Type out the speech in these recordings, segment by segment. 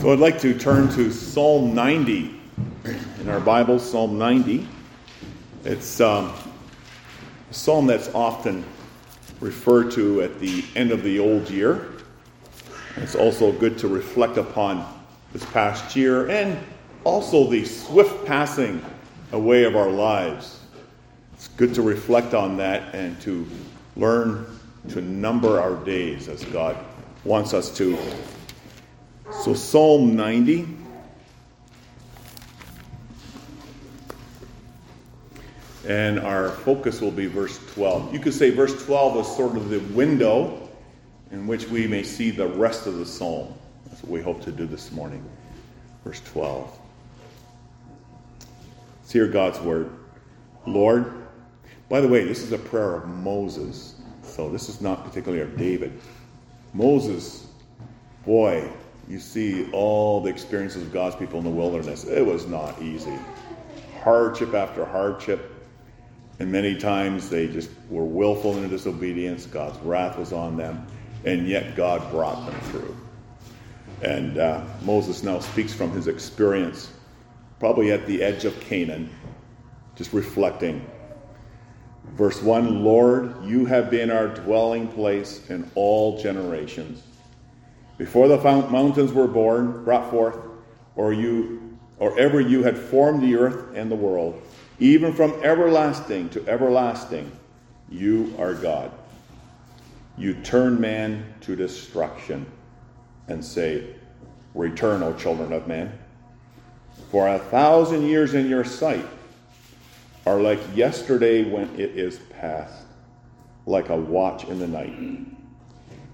So I'd like to turn to Psalm 90 in our Bible, Psalm 90. It's um, a psalm that's often referred to at the end of the old year. It's also good to reflect upon this past year and also the swift passing away of our lives. It's good to reflect on that and to learn to number our days as God wants us to so, Psalm 90. And our focus will be verse 12. You could say verse 12 is sort of the window in which we may see the rest of the psalm. That's what we hope to do this morning. Verse 12. Let's hear God's word. Lord, by the way, this is a prayer of Moses, so this is not particularly of David. Moses, boy, you see all the experiences of God's people in the wilderness. It was not easy. Hardship after hardship. And many times they just were willful in their disobedience. God's wrath was on them. And yet God brought them through. And uh, Moses now speaks from his experience, probably at the edge of Canaan, just reflecting. Verse 1 Lord, you have been our dwelling place in all generations. Before the mountains were born, brought forth, or you or ever you had formed the earth and the world, even from everlasting to everlasting, you are God. You turn man to destruction and say, Return, O children of men. For a thousand years in your sight are like yesterday when it is past, like a watch in the night.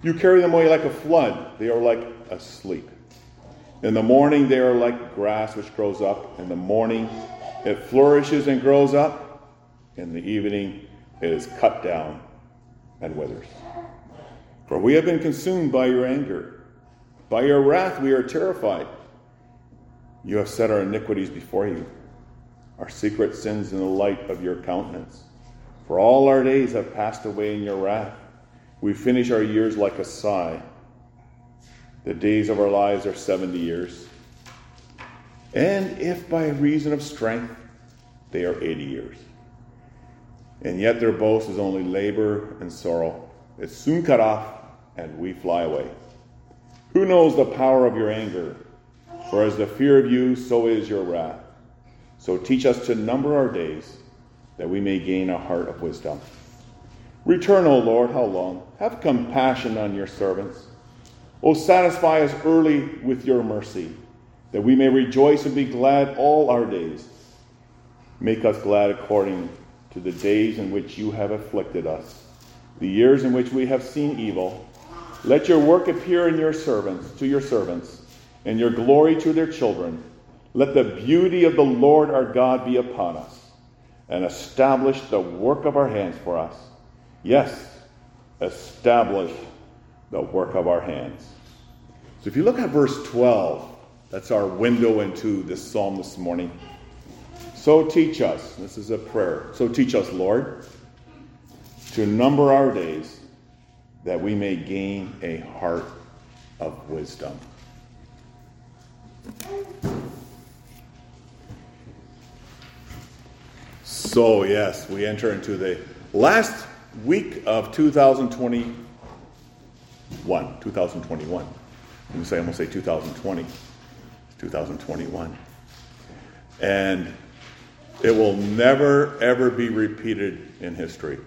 You carry them away like a flood. They are like asleep. In the morning, they are like grass which grows up. In the morning, it flourishes and grows up. In the evening, it is cut down and withers. For we have been consumed by your anger. By your wrath, we are terrified. You have set our iniquities before you, our secret sins in the light of your countenance. For all our days have passed away in your wrath. We finish our years like a sigh. The days of our lives are 70 years. And if by reason of strength, they are 80 years. And yet their boast is only labor and sorrow. It's soon cut off, and we fly away. Who knows the power of your anger? For as the fear of you, so is your wrath. So teach us to number our days, that we may gain a heart of wisdom. Return, O Lord, how long? Have compassion on your servants. O satisfy us early with your mercy, that we may rejoice and be glad all our days. Make us glad according to the days in which you have afflicted us, the years in which we have seen evil. Let your work appear in your servants, to your servants, and your glory to their children. Let the beauty of the Lord our God be upon us, and establish the work of our hands for us. Yes, establish the work of our hands. So if you look at verse 12, that's our window into this psalm this morning. So teach us, this is a prayer. So teach us, Lord, to number our days that we may gain a heart of wisdom. So, yes, we enter into the last week of 2021. 2021. I'm say, I'm going to say 2020. 2021. And it will never, ever be repeated in history.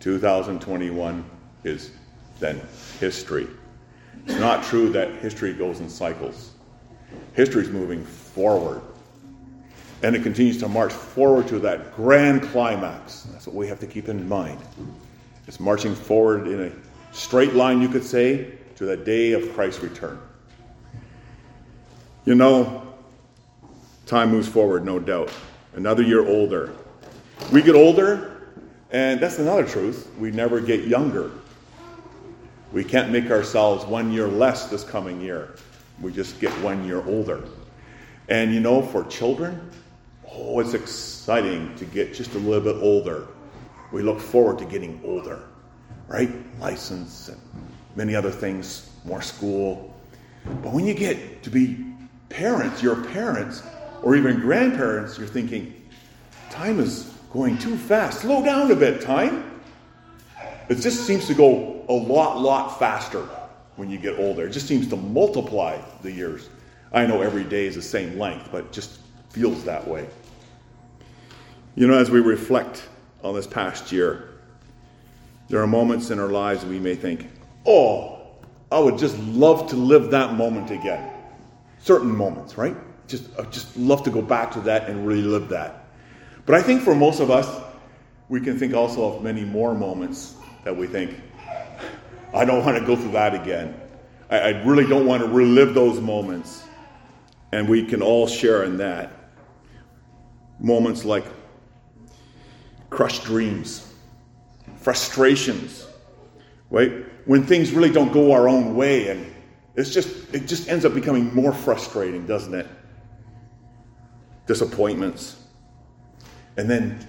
2021 is then history. It's not true that history goes in cycles. History is moving forward. And it continues to march forward to that grand climax. That's what we have to keep in mind. It's marching forward in a straight line, you could say, to the day of Christ's return. You know, time moves forward, no doubt. Another year older. We get older, and that's another truth. We never get younger. We can't make ourselves one year less this coming year. We just get one year older. And you know, for children, Oh, it's exciting to get just a little bit older. We look forward to getting older, right? License and many other things, more school. But when you get to be parents, your parents, or even grandparents, you're thinking, time is going too fast. Slow down a bit, time. It just seems to go a lot, lot faster when you get older. It just seems to multiply the years. I know every day is the same length, but just feels that way. You know, as we reflect on this past year, there are moments in our lives we may think, oh, I would just love to live that moment again. Certain moments, right? Just, I just love to go back to that and really live that. But I think for most of us, we can think also of many more moments that we think, I don't want to go through that again. I, I really don't want to relive those moments. And we can all share in that. Moments like crushed dreams, frustrations, right? When things really don't go our own way and it's just it just ends up becoming more frustrating, doesn't it? Disappointments. And then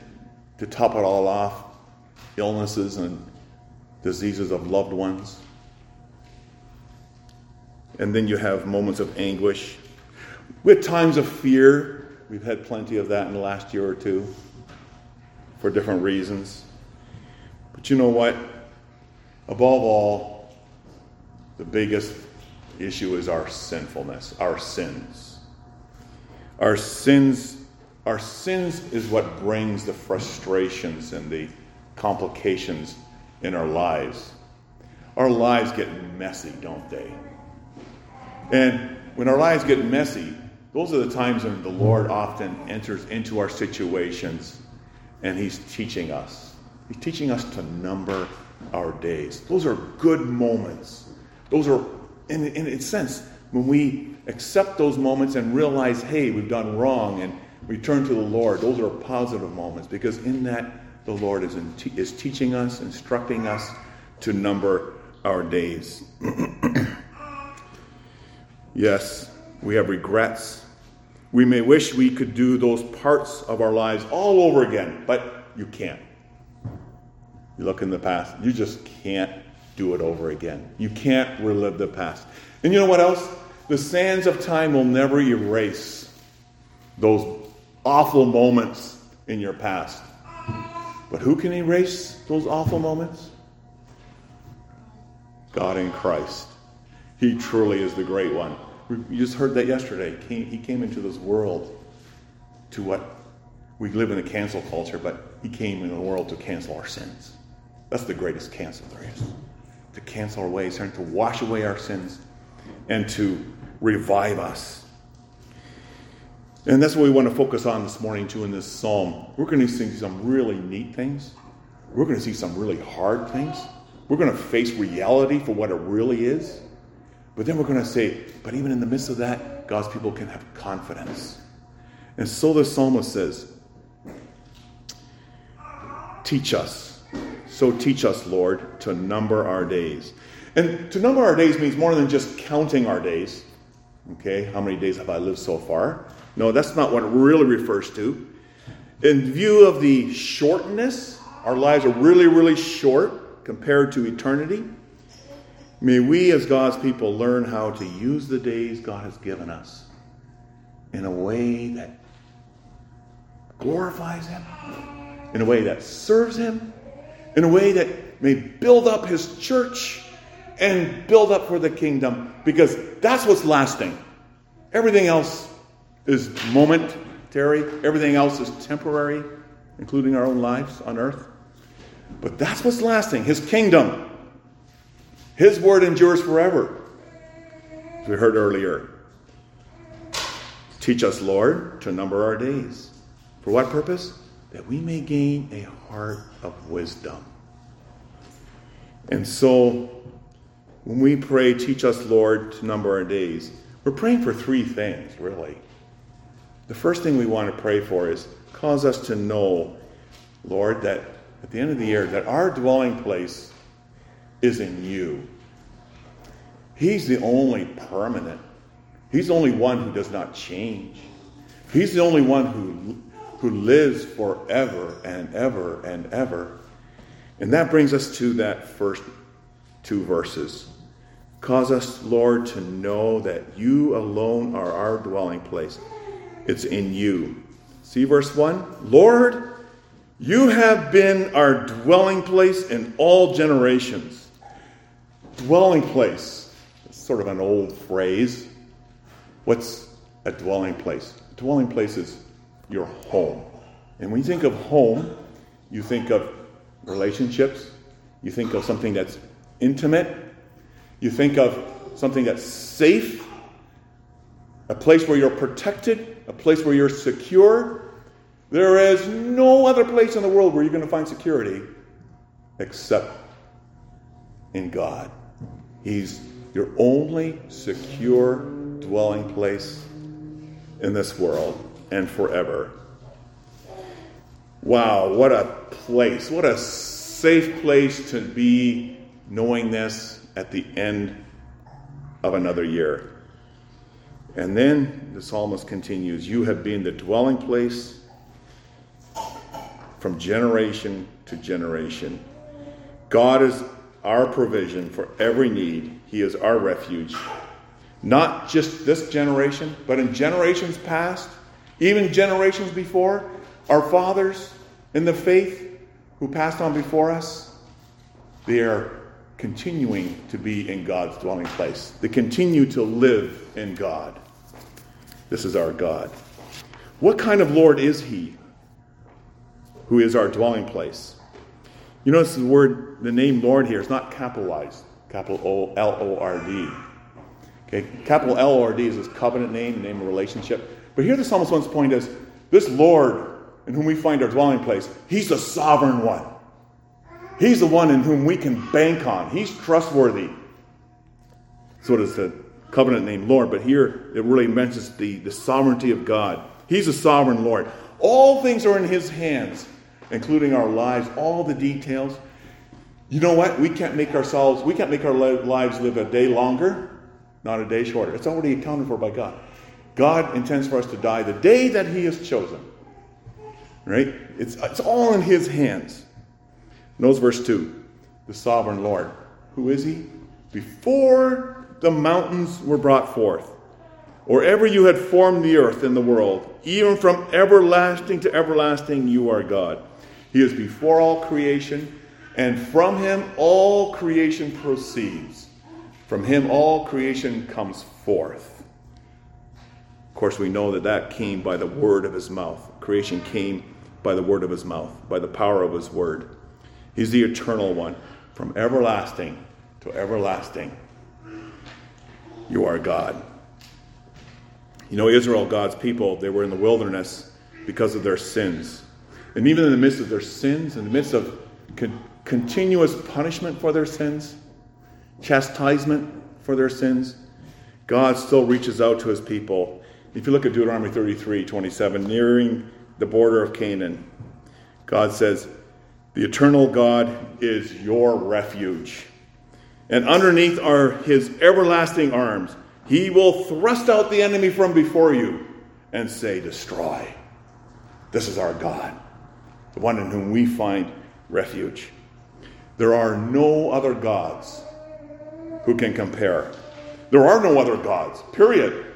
to top it all off, illnesses and diseases of loved ones. And then you have moments of anguish. With times of fear, we've had plenty of that in the last year or two for different reasons. But you know what? Above all, the biggest issue is our sinfulness, our sins. Our sins, our sins is what brings the frustrations and the complications in our lives. Our lives get messy, don't they? And when our lives get messy, those are the times when the Lord often enters into our situations and He's teaching us. He's teaching us to number our days. Those are good moments. Those are, in, in a sense, when we accept those moments and realize, hey, we've done wrong, and we turn to the Lord, those are positive moments because in that, the Lord is, is teaching us, instructing us to number our days. yes, we have regrets. We may wish we could do those parts of our lives all over again, but you can't. You look in the past, you just can't do it over again. You can't relive the past. And you know what else? The sands of time will never erase those awful moments in your past. But who can erase those awful moments? God in Christ. He truly is the great one. You just heard that yesterday. He came into this world to what we live in a cancel culture, but he came in the world to cancel our sins. That's the greatest cancel there is. To cancel our ways, to wash away our sins and to revive us. And that's what we want to focus on this morning, too, in this psalm. We're going to see some really neat things. We're going to see some really hard things. We're going to face reality for what it really is. But then we're going to say, but even in the midst of that, God's people can have confidence. And so the psalmist says, Teach us. So teach us, Lord, to number our days. And to number our days means more than just counting our days. Okay, how many days have I lived so far? No, that's not what it really refers to. In view of the shortness, our lives are really, really short compared to eternity. May we, as God's people, learn how to use the days God has given us in a way that glorifies Him in a way that serves Him, in a way that may build up His church and build up for the kingdom, because that's what's lasting. Everything else is momentary, everything else is temporary, including our own lives on earth. But that's what's lasting His kingdom. His word endures forever. As we heard earlier. Teach us, Lord, to number our days. For what purpose? that we may gain a heart of wisdom. And so, when we pray, teach us, Lord, to number our days, we're praying for three things, really. The first thing we want to pray for is cause us to know, Lord, that at the end of the year, that our dwelling place is in you. He's the only permanent. He's the only one who does not change. He's the only one who who lives forever and ever and ever. And that brings us to that first two verses. Cause us, Lord, to know that you alone are our dwelling place. It's in you. See verse 1? Lord, you have been our dwelling place in all generations. Dwelling place. It's sort of an old phrase. What's a dwelling place? A dwelling place is your home. And when you think of home, you think of relationships, you think of something that's intimate, you think of something that's safe, a place where you're protected, a place where you're secure. There is no other place in the world where you're going to find security except in God. He's your only secure dwelling place in this world and forever. Wow, what a place. What a safe place to be knowing this at the end of another year. And then the psalmist continues You have been the dwelling place from generation to generation. God is our provision for every need, He is our refuge. Not just this generation, but in generations past, even generations before, our fathers in the faith who passed on before us, they are continuing to be in God's dwelling place. They continue to live in God. This is our God. What kind of Lord is He who is our dwelling place? You notice the word, the name Lord here is not capitalized, capital O L O R D. Okay, capital L O R D is his covenant name, name of relationship. But here the psalmist wants to point is this Lord in whom we find our dwelling place, he's the sovereign one. He's the one in whom we can bank on. He's trustworthy. So does the covenant name Lord, but here it really mentions the, the sovereignty of God. He's a sovereign Lord. All things are in His hands, including our lives, all the details. You know what? We can't make ourselves, we can't make our lives live a day longer, not a day shorter. It's already accounted for by God. God intends for us to die the day that He has chosen. Right? It's, it's all in His hands. Notice verse 2 the sovereign Lord. Who is He? Before the mountains were brought forth, or ever you had formed the earth and the world, even from everlasting to everlasting, you are God. He is before all creation, and from Him all creation proceeds. From Him all creation comes forth. Of course, we know that that came by the word of His mouth. Creation came by the word of His mouth, by the power of His word. He's the eternal one, from everlasting to everlasting. You are God. You know, Israel, God's people, they were in the wilderness because of their sins. And even in the midst of their sins, in the midst of con- continuous punishment for their sins, chastisement for their sins, God still reaches out to his people. If you look at Deuteronomy 33 27, nearing the border of Canaan, God says, the eternal God is your refuge. And underneath are his everlasting arms. He will thrust out the enemy from before you and say, Destroy. This is our God, the one in whom we find refuge. There are no other gods who can compare. There are no other gods, period.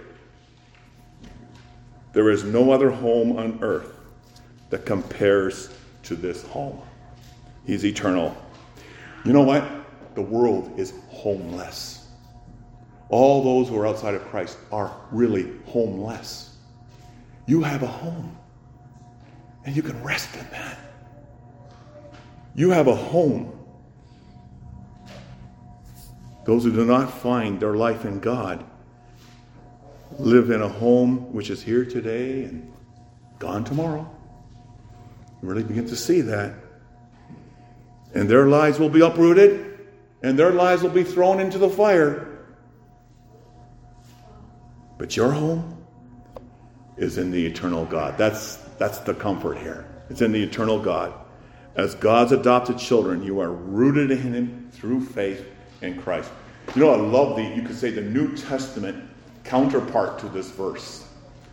There is no other home on earth that compares to this home. He's eternal. You know what? The world is homeless. All those who are outside of Christ are really homeless. You have a home, and you can rest in that. You have a home. Those who do not find their life in God live in a home which is here today and gone tomorrow. You really begin to see that and their lives will be uprooted, and their lives will be thrown into the fire. But your home is in the eternal God. That's, that's the comfort here. It's in the eternal God. As God's adopted children, you are rooted in Him through faith in Christ. You know, I love the, you could say, the New Testament counterpart to this verse,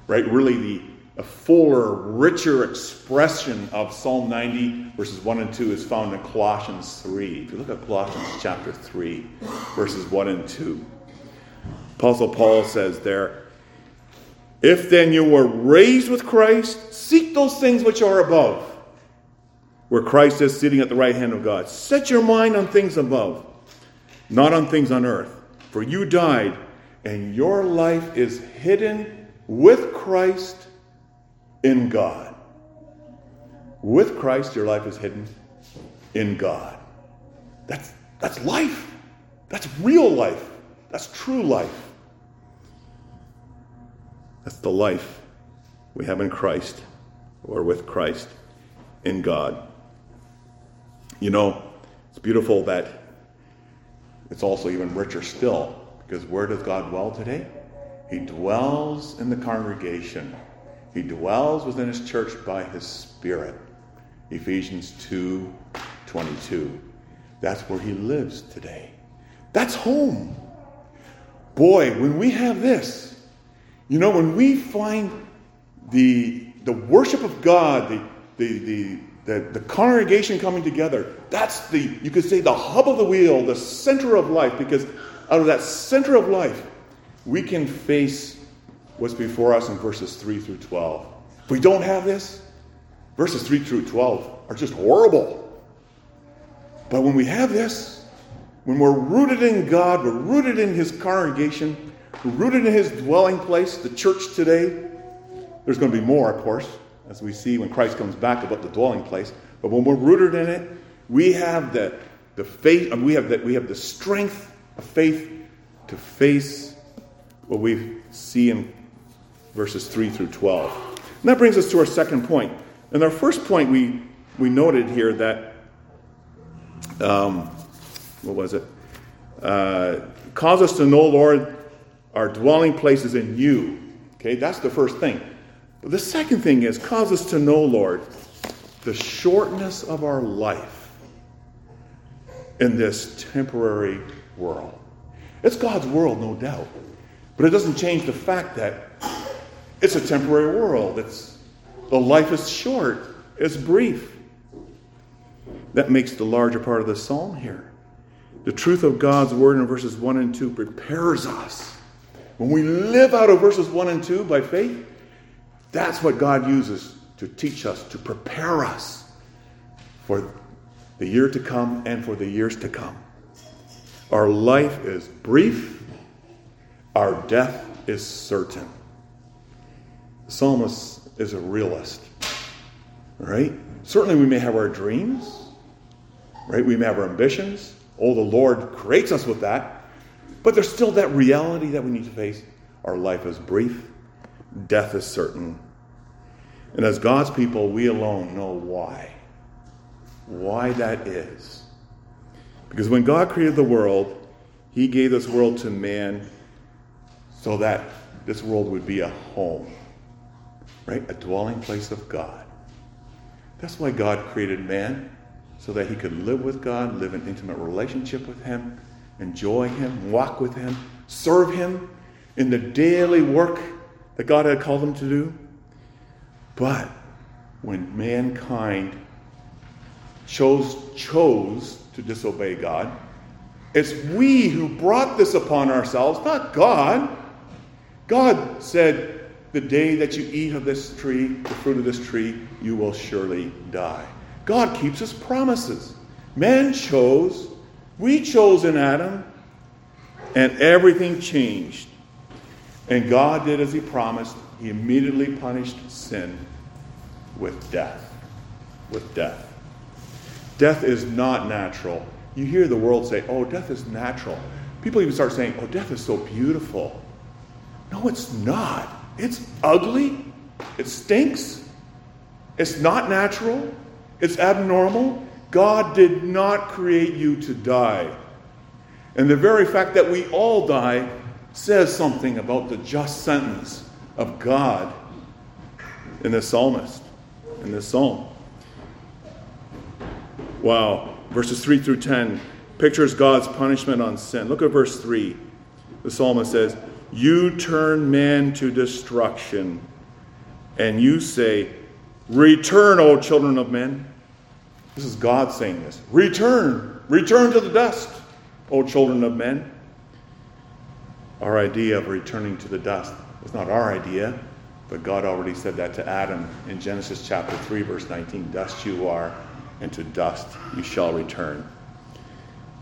right? Really, the a fuller, richer expression of Psalm 90, verses 1 and 2, is found in Colossians 3. If you look at Colossians chapter 3, verses 1 and 2, Apostle Paul says there, If then you were raised with Christ, seek those things which are above, where Christ is sitting at the right hand of God. Set your mind on things above, not on things on earth. For you died, and your life is hidden with Christ in God. With Christ, your life is hidden in God. That's, that's life. That's real life. That's true life. That's the life we have in Christ or with Christ in God. You know, it's beautiful that it's also even richer still because where does God dwell today? He dwells in the congregation he dwells within his church by his spirit. Ephesians 2 22. That's where he lives today. That's home. Boy, when we have this, you know, when we find the, the worship of God, the, the, the, the, the congregation coming together, that's the, you could say, the hub of the wheel, the center of life, because out of that center of life, we can face what's before us in verses 3 through 12. If we don't have this, verses 3 through 12 are just horrible. But when we have this, when we're rooted in God, we're rooted in His congregation, rooted in His dwelling place, the church today, there's going to be more, of course, as we see when Christ comes back about the dwelling place. But when we're rooted in it, we have the, the faith, we have that we have the strength of faith to face what we see in verses 3 through 12. And that brings us to our second point. In our first point, we, we noted here that, um, what was it? Uh, cause us to know, Lord, our dwelling place is in you. Okay, that's the first thing. But the second thing is, cause us to know, Lord, the shortness of our life in this temporary world. It's God's world, no doubt. But it doesn't change the fact that it's a temporary world. It's the life is short. It's brief. That makes the larger part of the psalm here. The truth of God's word in verses 1 and 2 prepares us. When we live out of verses 1 and 2 by faith, that's what God uses to teach us, to prepare us for the year to come and for the years to come. Our life is brief, our death is certain. The psalmist is a realist, right? Certainly, we may have our dreams, right? We may have our ambitions. Oh, the Lord creates us with that. But there's still that reality that we need to face. Our life is brief, death is certain. And as God's people, we alone know why. Why that is. Because when God created the world, He gave this world to man so that this world would be a home right? A dwelling place of God. That's why God created man, so that he could live with God, live in intimate relationship with him, enjoy him, walk with him, serve him in the daily work that God had called him to do. But when mankind chose chose to disobey God, it's we who brought this upon ourselves, not God. God said, the day that you eat of this tree, the fruit of this tree, you will surely die. God keeps his promises. Man chose, we chose in Adam, and everything changed. And God did as he promised. He immediately punished sin with death. With death. Death is not natural. You hear the world say, oh, death is natural. People even start saying, oh, death is so beautiful. No, it's not. It's ugly. It stinks. It's not natural. It's abnormal. God did not create you to die. And the very fact that we all die says something about the just sentence of God in the psalmist, in this psalm. Wow. Verses 3 through 10 pictures God's punishment on sin. Look at verse 3. The psalmist says, you turn man to destruction and you say, Return, O children of men. This is God saying this. Return, return to the dust, O children of men. Our idea of returning to the dust is not our idea, but God already said that to Adam in Genesis chapter 3, verse 19 Dust you are, and to dust you shall return.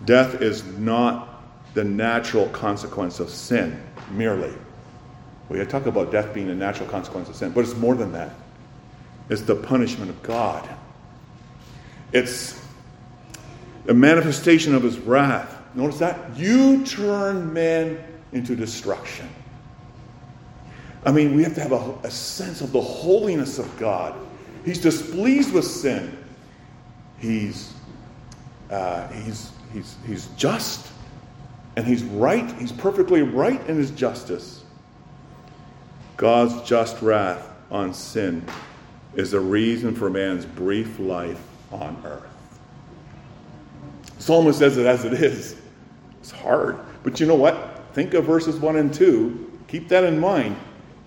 Death is not the natural consequence of sin merely. We talk about death being a natural consequence of sin, but it's more than that. It's the punishment of God. It's a manifestation of his wrath. Notice that? You turn men into destruction. I mean, we have to have a, a sense of the holiness of God. He's displeased with sin. He's, uh, he's, he's, he's just and he's right. He's perfectly right in his justice. God's just wrath on sin is the reason for man's brief life on earth. Psalmist says it as it is. It's hard. But you know what? Think of verses 1 and 2. Keep that in mind.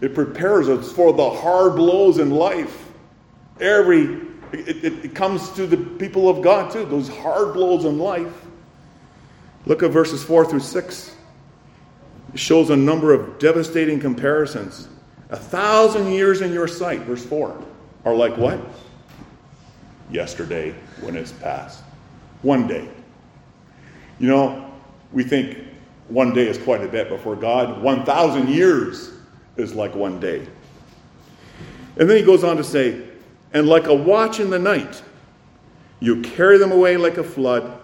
It prepares us for the hard blows in life. Every it, it, it comes to the people of God too, those hard blows in life. Look at verses 4 through 6. It shows a number of devastating comparisons. A thousand years in your sight, verse 4, are like what? Yesterday when it's past. One day. You know, we think one day is quite a bit before God. 1,000 years is like one day. And then he goes on to say, and like a watch in the night, you carry them away like a flood,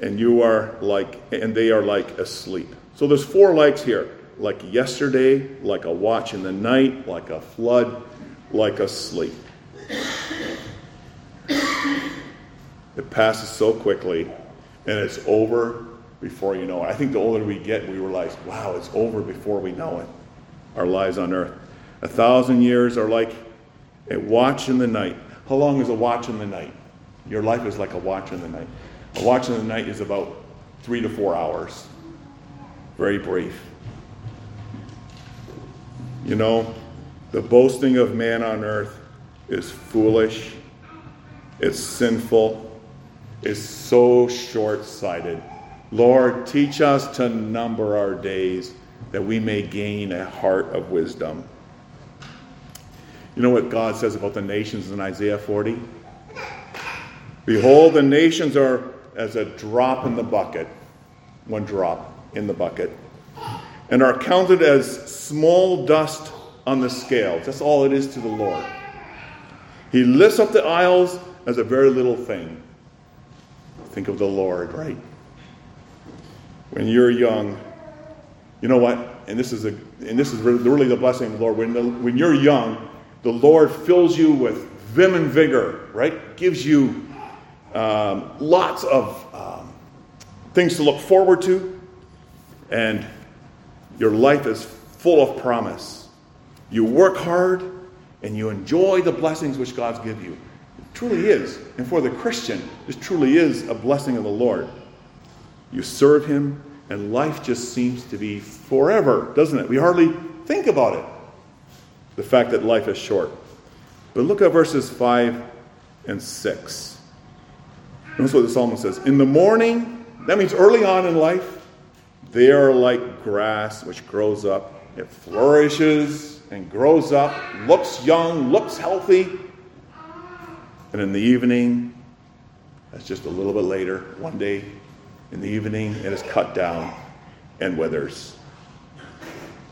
and you are like, and they are like asleep. So there's four likes here like yesterday, like a watch in the night, like a flood, like a sleep. It passes so quickly, and it's over before you know it. I think the older we get, we realize, wow, it's over before we know it. Our lives on earth. A thousand years are like a watch in the night. How long is a watch in the night? Your life is like a watch in the night. A watch in the night is about three to four hours. Very brief. You know, the boasting of man on earth is foolish, it's sinful, it's so short sighted. Lord, teach us to number our days that we may gain a heart of wisdom. You know what God says about the nations in Isaiah 40? Behold, the nations are as a drop in the bucket, one drop in the bucket, and are counted as small dust on the scales. That's all it is to the Lord. He lifts up the isles as a very little thing. Think of the Lord, right? When you're young, you know what? And this is a, and this is really the blessing of the Lord. When, the, when you're young, the Lord fills you with vim and vigor, right? Gives you um, lots of um, things to look forward to, and your life is full of promise. You work hard and you enjoy the blessings which God's give you. Truly is. And for the Christian, this truly is a blessing of the Lord. You serve Him, and life just seems to be forever, doesn't it? We hardly think about it. The fact that life is short. But look at verses 5 and 6. Notice what the psalmist says. In the morning, that means early on in life, they are like grass which grows up. It flourishes and grows up, looks young, looks healthy. And in the evening, that's just a little bit later, one day in the evening, it is cut down and withers.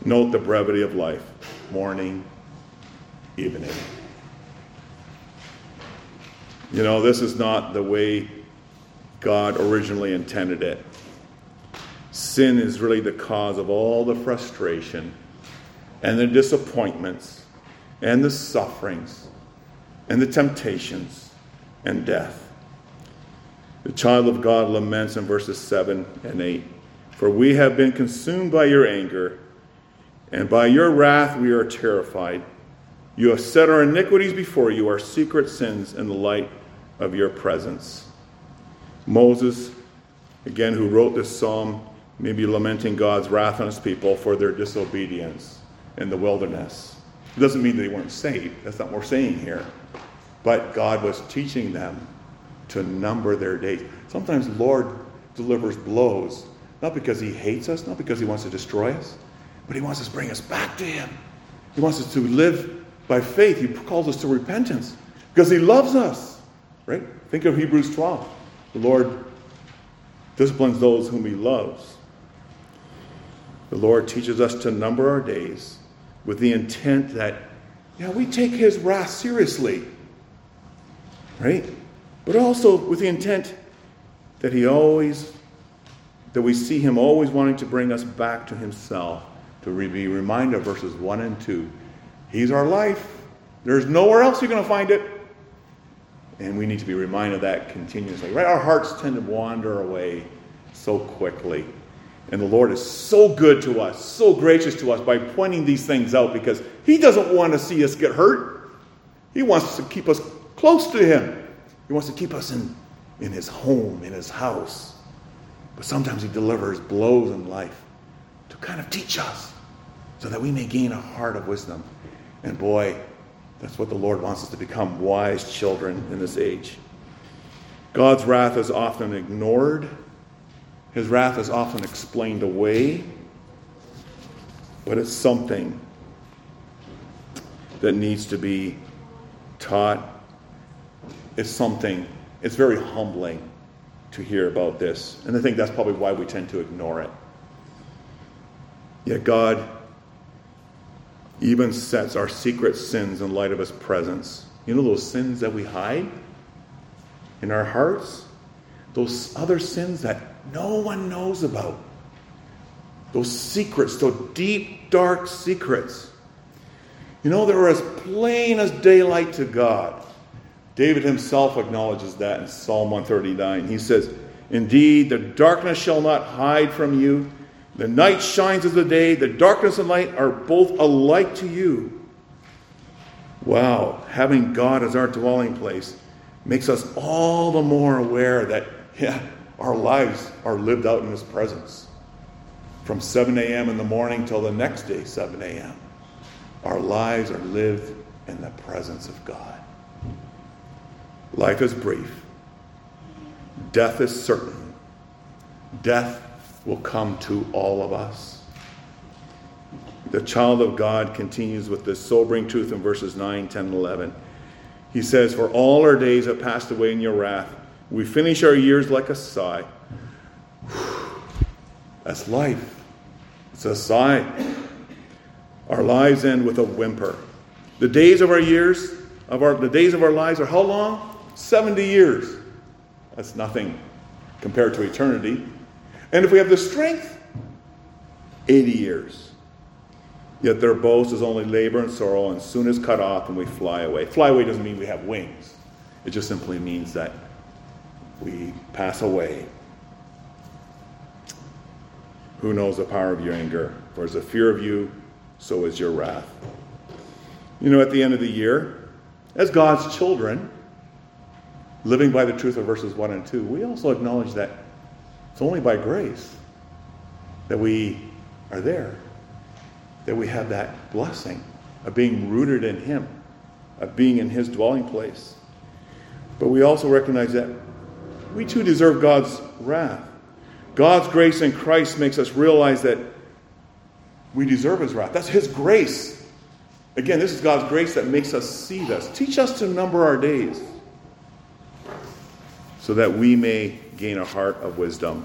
Note the brevity of life morning, evening. You know, this is not the way God originally intended it. Sin is really the cause of all the frustration and the disappointments and the sufferings and the temptations and death. The child of God laments in verses 7 and 8 For we have been consumed by your anger, and by your wrath we are terrified. You have set our iniquities before you, our secret sins in the light of your presence. Moses, again, who wrote this psalm, may be lamenting God's wrath on his people for their disobedience in the wilderness. It doesn't mean they weren't saved. That's not what we're saying here. But God was teaching them to number their days. Sometimes the Lord delivers blows, not because he hates us, not because he wants to destroy us, but he wants us to bring us back to him. He wants us to live by faith. He calls us to repentance because he loves us. Right? Think of Hebrews 12. The Lord disciplines those whom he loves. The Lord teaches us to number our days with the intent that, yeah, we take his wrath seriously. Right? But also with the intent that he always, that we see him always wanting to bring us back to himself. To be reminded of verses 1 and 2. He's our life. There's nowhere else you're going to find it. And we need to be reminded of that continuously. Right? Our hearts tend to wander away so quickly. And the Lord is so good to us, so gracious to us by pointing these things out because He doesn't want to see us get hurt. He wants to keep us close to Him. He wants to keep us in, in His home, in His house. But sometimes He delivers blows in life to kind of teach us so that we may gain a heart of wisdom. And boy, that's what the Lord wants us to become wise children in this age. God's wrath is often ignored, His wrath is often explained away, but it's something that needs to be taught. It's something, it's very humbling to hear about this. And I think that's probably why we tend to ignore it. Yet God even sets our secret sins in light of his presence. You know those sins that we hide in our hearts? Those other sins that no one knows about. Those secrets, those deep, dark secrets. You know, they're as plain as daylight to God. David himself acknowledges that in Psalm 139. He says, Indeed, the darkness shall not hide from you the night shines as the day, the darkness and light are both alike to you. Wow, having God as our dwelling place makes us all the more aware that, yeah, our lives are lived out in His presence. From 7 a.m. in the morning till the next day, 7 a.m., our lives are lived in the presence of God. Life is brief, death is certain. Death will come to all of us. The child of God continues with this sobering truth in verses 9, 10, and 11. He says, For all our days have passed away in your wrath. We finish our years like a sigh. That's life. It's a sigh. Our lives end with a whimper. The days of our years, of our the days of our lives are how long? 70 years. That's nothing compared to eternity. And if we have the strength, 80 years. Yet their boast is only labor and sorrow, and soon is cut off, and we fly away. Fly away doesn't mean we have wings, it just simply means that we pass away. Who knows the power of your anger? For as the fear of you, so is your wrath. You know, at the end of the year, as God's children, living by the truth of verses 1 and 2, we also acknowledge that it's only by grace that we are there, that we have that blessing of being rooted in Him, of being in His dwelling place. But we also recognize that we too deserve God's wrath. God's grace in Christ makes us realize that we deserve His wrath. That's His grace. Again, this is God's grace that makes us see this. Teach us to number our days so that we may gain a heart of wisdom.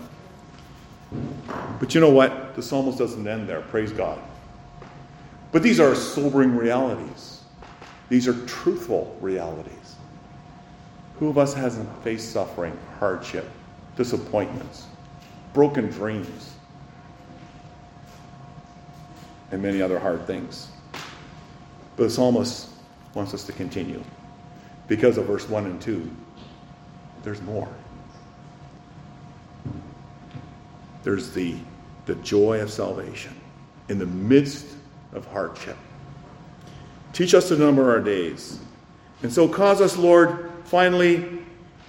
But you know what? The psalmist doesn't end there. Praise God. But these are sobering realities, these are truthful realities. Who of us hasn't faced suffering, hardship, disappointments, broken dreams, and many other hard things? But the psalmist wants us to continue because of verse 1 and 2. There's more. There's the, the joy of salvation in the midst of hardship. Teach us to number our days. And so cause us, Lord, finally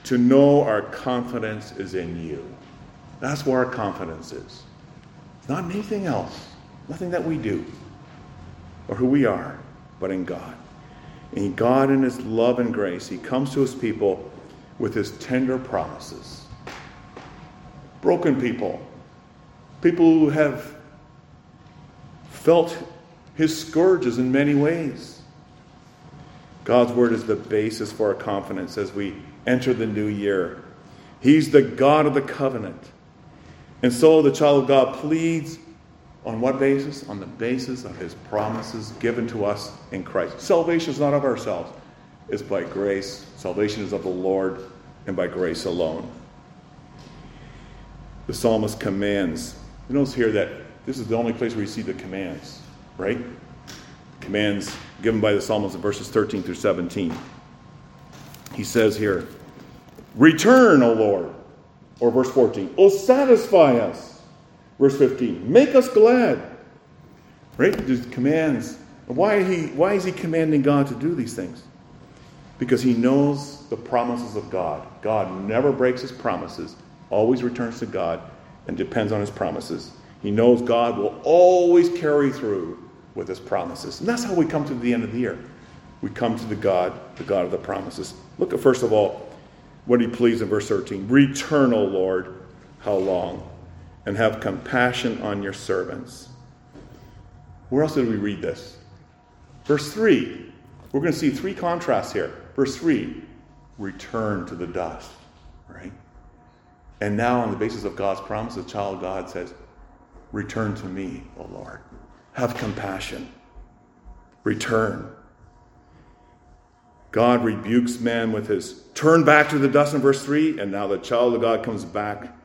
to know our confidence is in you. That's where our confidence is. It's not anything else, nothing that we do or who we are. but in God. And God, in His love and grace, He comes to His people with His tender promises. Broken people, people who have felt His scourges in many ways. God's Word is the basis for our confidence as we enter the new year. He's the God of the covenant. And so the child of God pleads on what basis? On the basis of his promises given to us in Christ. Salvation is not of ourselves, it's by grace. Salvation is of the Lord and by grace alone. The psalmist commands. You notice here that this is the only place where you see the commands, right? Commands given by the psalmist in verses 13 through 17. He says here, Return, O Lord. Or verse 14, Oh, satisfy us. Verse 15, make us glad. Right? There's commands. Why, he, why is he commanding God to do these things? Because he knows the promises of God. God never breaks his promises, always returns to God and depends on his promises. He knows God will always carry through with his promises. And that's how we come to the end of the year. We come to the God, the God of the promises. Look at, first of all, what he pleads in verse 13 Return, O Lord, how long? And have compassion on your servants. Where else did we read this? Verse 3. We're going to see three contrasts here. Verse 3 Return to the dust, right? And now, on the basis of God's promise, the child God says, Return to me, O Lord. Have compassion. Return. God rebukes man with his turn back to the dust in verse 3, and now the child of God comes back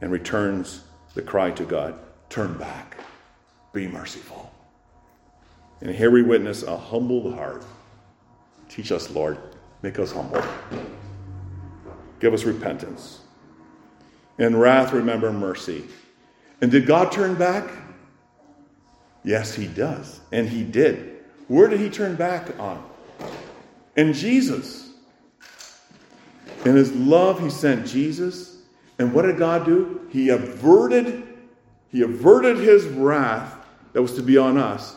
and returns the cry to God turn back, be merciful. And here we witness a humbled heart. Teach us, Lord, make us humble. Give us repentance. In wrath, remember mercy. And did God turn back? Yes, He does. And He did. Where did He turn back on? and Jesus. In his love, he sent Jesus. And what did God do? He averted, he averted his wrath that was to be on us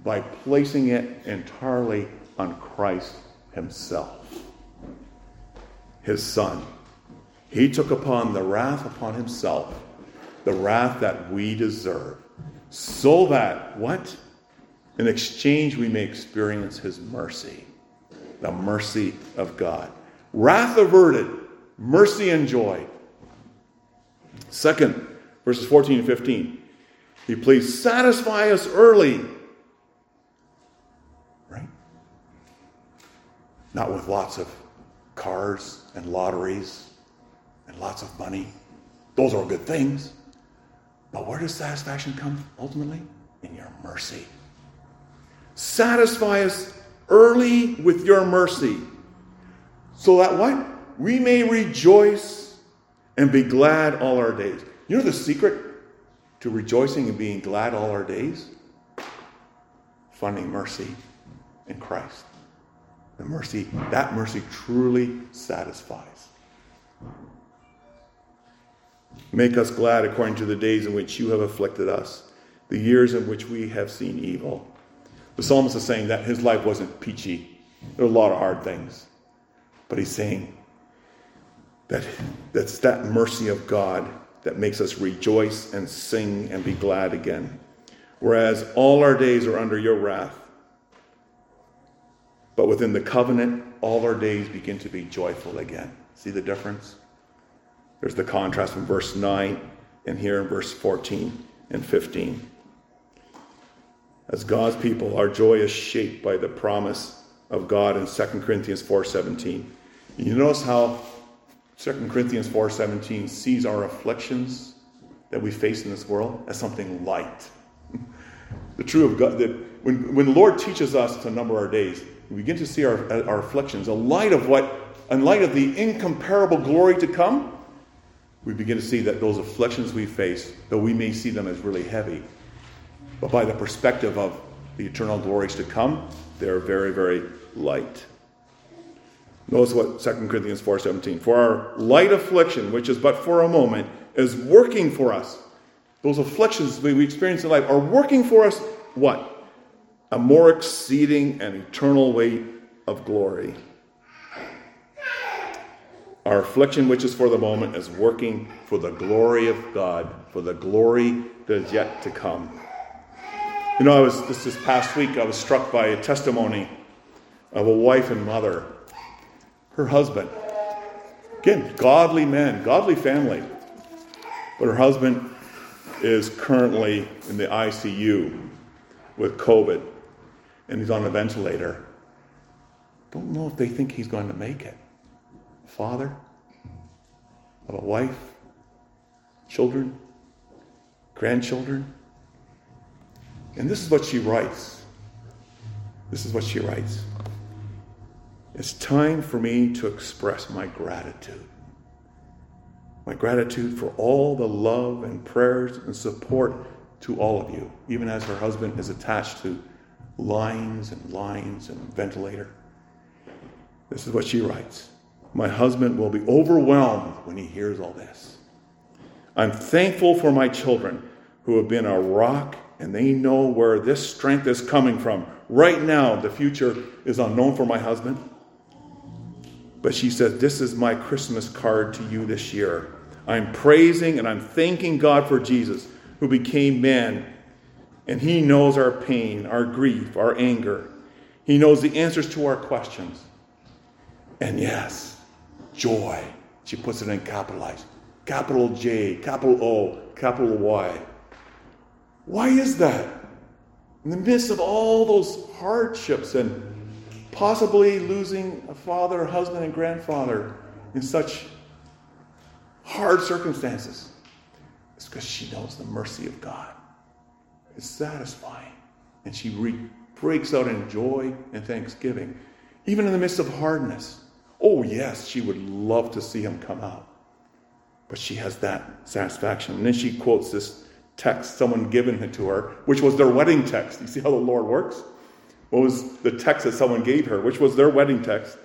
by placing it entirely on Christ himself, his son. He took upon the wrath upon himself, the wrath that we deserve, so that what? In exchange, we may experience his mercy the mercy of God. Wrath averted, mercy enjoyed. Second, verses 14 and 15. He please satisfy us early. Not with lots of cars and lotteries and lots of money. Those are good things. But where does satisfaction come ultimately? In your mercy. Satisfy us early with your mercy, so that what? We may rejoice and be glad all our days. You know the secret to rejoicing and being glad all our days? Finding mercy in Christ. The mercy, that mercy truly satisfies. Make us glad according to the days in which you have afflicted us, the years in which we have seen evil. The psalmist is saying that his life wasn't peachy. There were a lot of hard things. But he's saying that that's that mercy of God that makes us rejoice and sing and be glad again. Whereas all our days are under your wrath. But within the covenant, all our days begin to be joyful again. See the difference? There's the contrast from verse 9 and here in verse 14 and 15. As God's people, our joy is shaped by the promise of God in 2 Corinthians 4:17. You notice how 2 Corinthians 4:17 sees our afflictions that we face in this world as something light. the true of God that when, when the Lord teaches us to number our days, we begin to see our, our afflictions, a light of what, in light of the incomparable glory to come, we begin to see that those afflictions we face, though we may see them as really heavy, but by the perspective of the eternal glories to come, they're very, very light. Notice what 2 Corinthians 4:17. For our light affliction, which is but for a moment, is working for us. Those afflictions we experience in life are working for us what? A more exceeding and eternal weight of glory. Our affliction, which is for the moment, is working for the glory of God, for the glory that is yet to come. You know, I was this, this past week I was struck by a testimony of a wife and mother. Her husband, again, godly man, godly family, but her husband is currently in the ICU with COVID and he's on a ventilator. Don't know if they think he's going to make it. Father of a wife, children, grandchildren. And this is what she writes. This is what she writes. It's time for me to express my gratitude. My gratitude for all the love and prayers and support to all of you, even as her husband is attached to lines and lines and ventilator. This is what she writes My husband will be overwhelmed when he hears all this. I'm thankful for my children who have been a rock and they know where this strength is coming from. Right now, the future is unknown for my husband. But she says, This is my Christmas card to you this year. I'm praising and I'm thanking God for Jesus, who became man and He knows our pain, our grief, our anger. He knows the answers to our questions. And yes, joy. She puts it in capitalized. Capital J, capital O, capital Y. Why is that? In the midst of all those hardships and possibly losing a father, husband, and grandfather in such hard circumstances, it's because she knows the mercy of God is satisfying. And she re- breaks out in joy and thanksgiving, even in the midst of hardness. Oh, yes, she would love to see him come out. But she has that satisfaction. And then she quotes this text someone given it to her, which was their wedding text. You see how the Lord works? What was the text that someone gave her, which was their wedding text?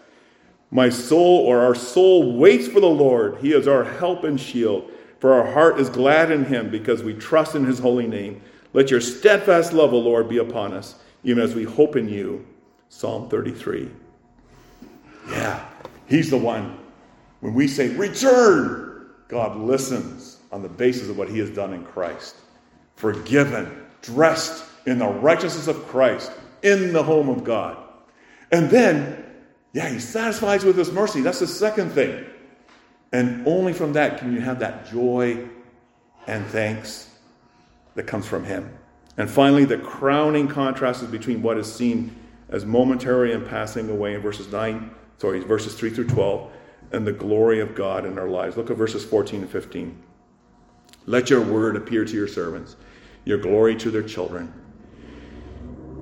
My soul or our soul waits for the Lord. He is our help and shield. For our heart is glad in him because we trust in his holy name. Let your steadfast love, O Lord, be upon us, even as we hope in you. Psalm 33. Yeah, he's the one. When we say, return, God listens on the basis of what he has done in Christ. Forgiven, dressed in the righteousness of Christ, in the home of God. And then, yeah, he satisfies with his mercy. That's the second thing. And only from that can you have that joy and thanks that comes from Him. And finally, the crowning contrast is between what is seen as momentary and passing away in verses 9, sorry, verses 3 through 12, and the glory of God in our lives. Look at verses 14 and 15. Let your word appear to your servants, your glory to their children.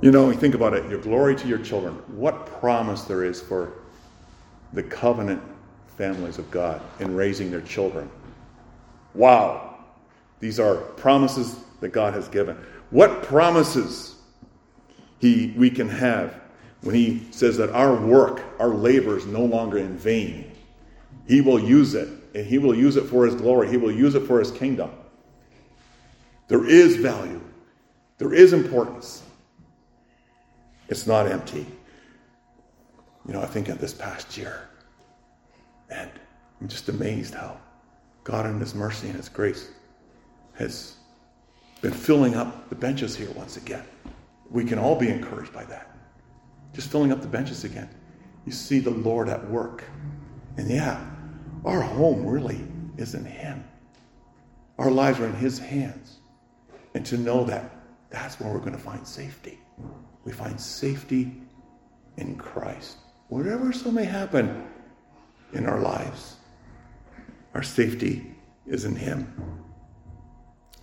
You know, you think about it, your glory to your children. What promise there is for the covenant families of God in raising their children. Wow. These are promises that God has given. What promises he, we can have when He says that our work, our labor is no longer in vain. He will use it, and He will use it for His glory, He will use it for His kingdom. There is value, there is importance. It's not empty. You know, I think of this past year, and I'm just amazed how God, in His mercy and His grace, has been filling up the benches here once again. We can all be encouraged by that. Just filling up the benches again. You see the Lord at work. And yeah, our home really is in Him. Our lives are in His hands. And to know that that's where we're going to find safety. We find safety in Christ. Whatever so may happen in our lives, our safety is in Him.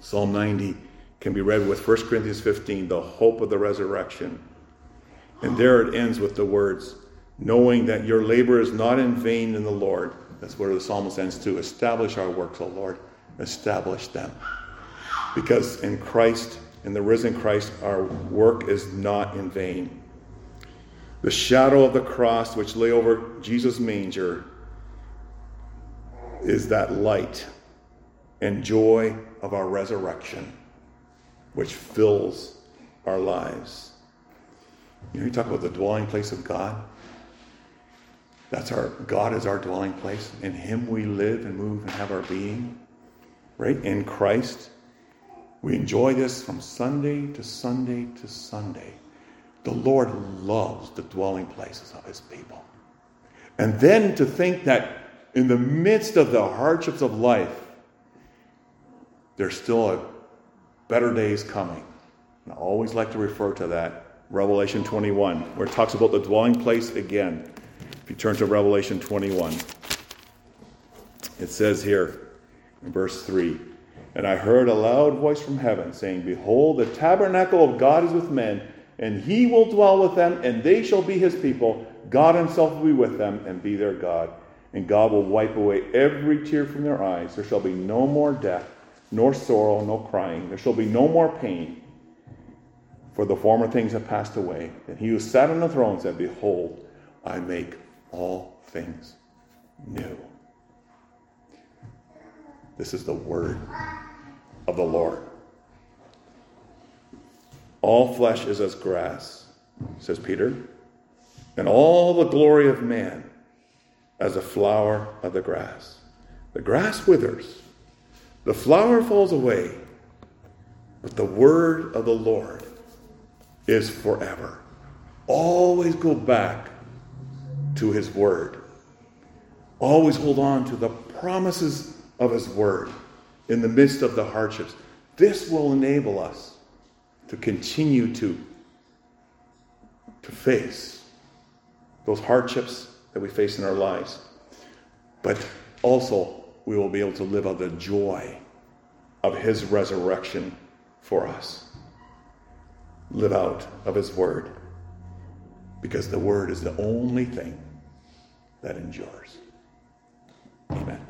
Psalm 90 can be read with 1 Corinthians 15, the hope of the resurrection. And there it ends with the words, knowing that your labor is not in vain in the Lord. That's where the psalmist ends to establish our works, O Lord. Establish them. Because in Christ, in the risen Christ, our work is not in vain. The shadow of the cross which lay over Jesus' manger is that light and joy of our resurrection which fills our lives. You know, you talk about the dwelling place of God. That's our God is our dwelling place. In Him we live and move and have our being. Right? In Christ. We enjoy this from Sunday to Sunday to Sunday. The Lord loves the dwelling places of His people. And then to think that in the midst of the hardships of life, there's still a better days coming. And I always like to refer to that, Revelation 21, where it talks about the dwelling place again. If you turn to Revelation 21, it says here in verse 3 And I heard a loud voice from heaven saying, Behold, the tabernacle of God is with men, and he will dwell with them, and they shall be his people. God himself will be with them and be their God. And God will wipe away every tear from their eyes. There shall be no more death, nor sorrow, nor crying. There shall be no more pain, for the former things have passed away. And he who sat on the throne said, Behold, I make all things new. This is the word of the Lord. All flesh is as grass, says Peter, and all the glory of man as a flower of the grass. The grass withers, the flower falls away, but the word of the Lord is forever. Always go back to his word. Always hold on to the promises of his word in the midst of the hardships. This will enable us to continue to, to face those hardships that we face in our lives. But also, we will be able to live out the joy of his resurrection for us. Live out of his word. Because the word is the only thing that endures. Amen.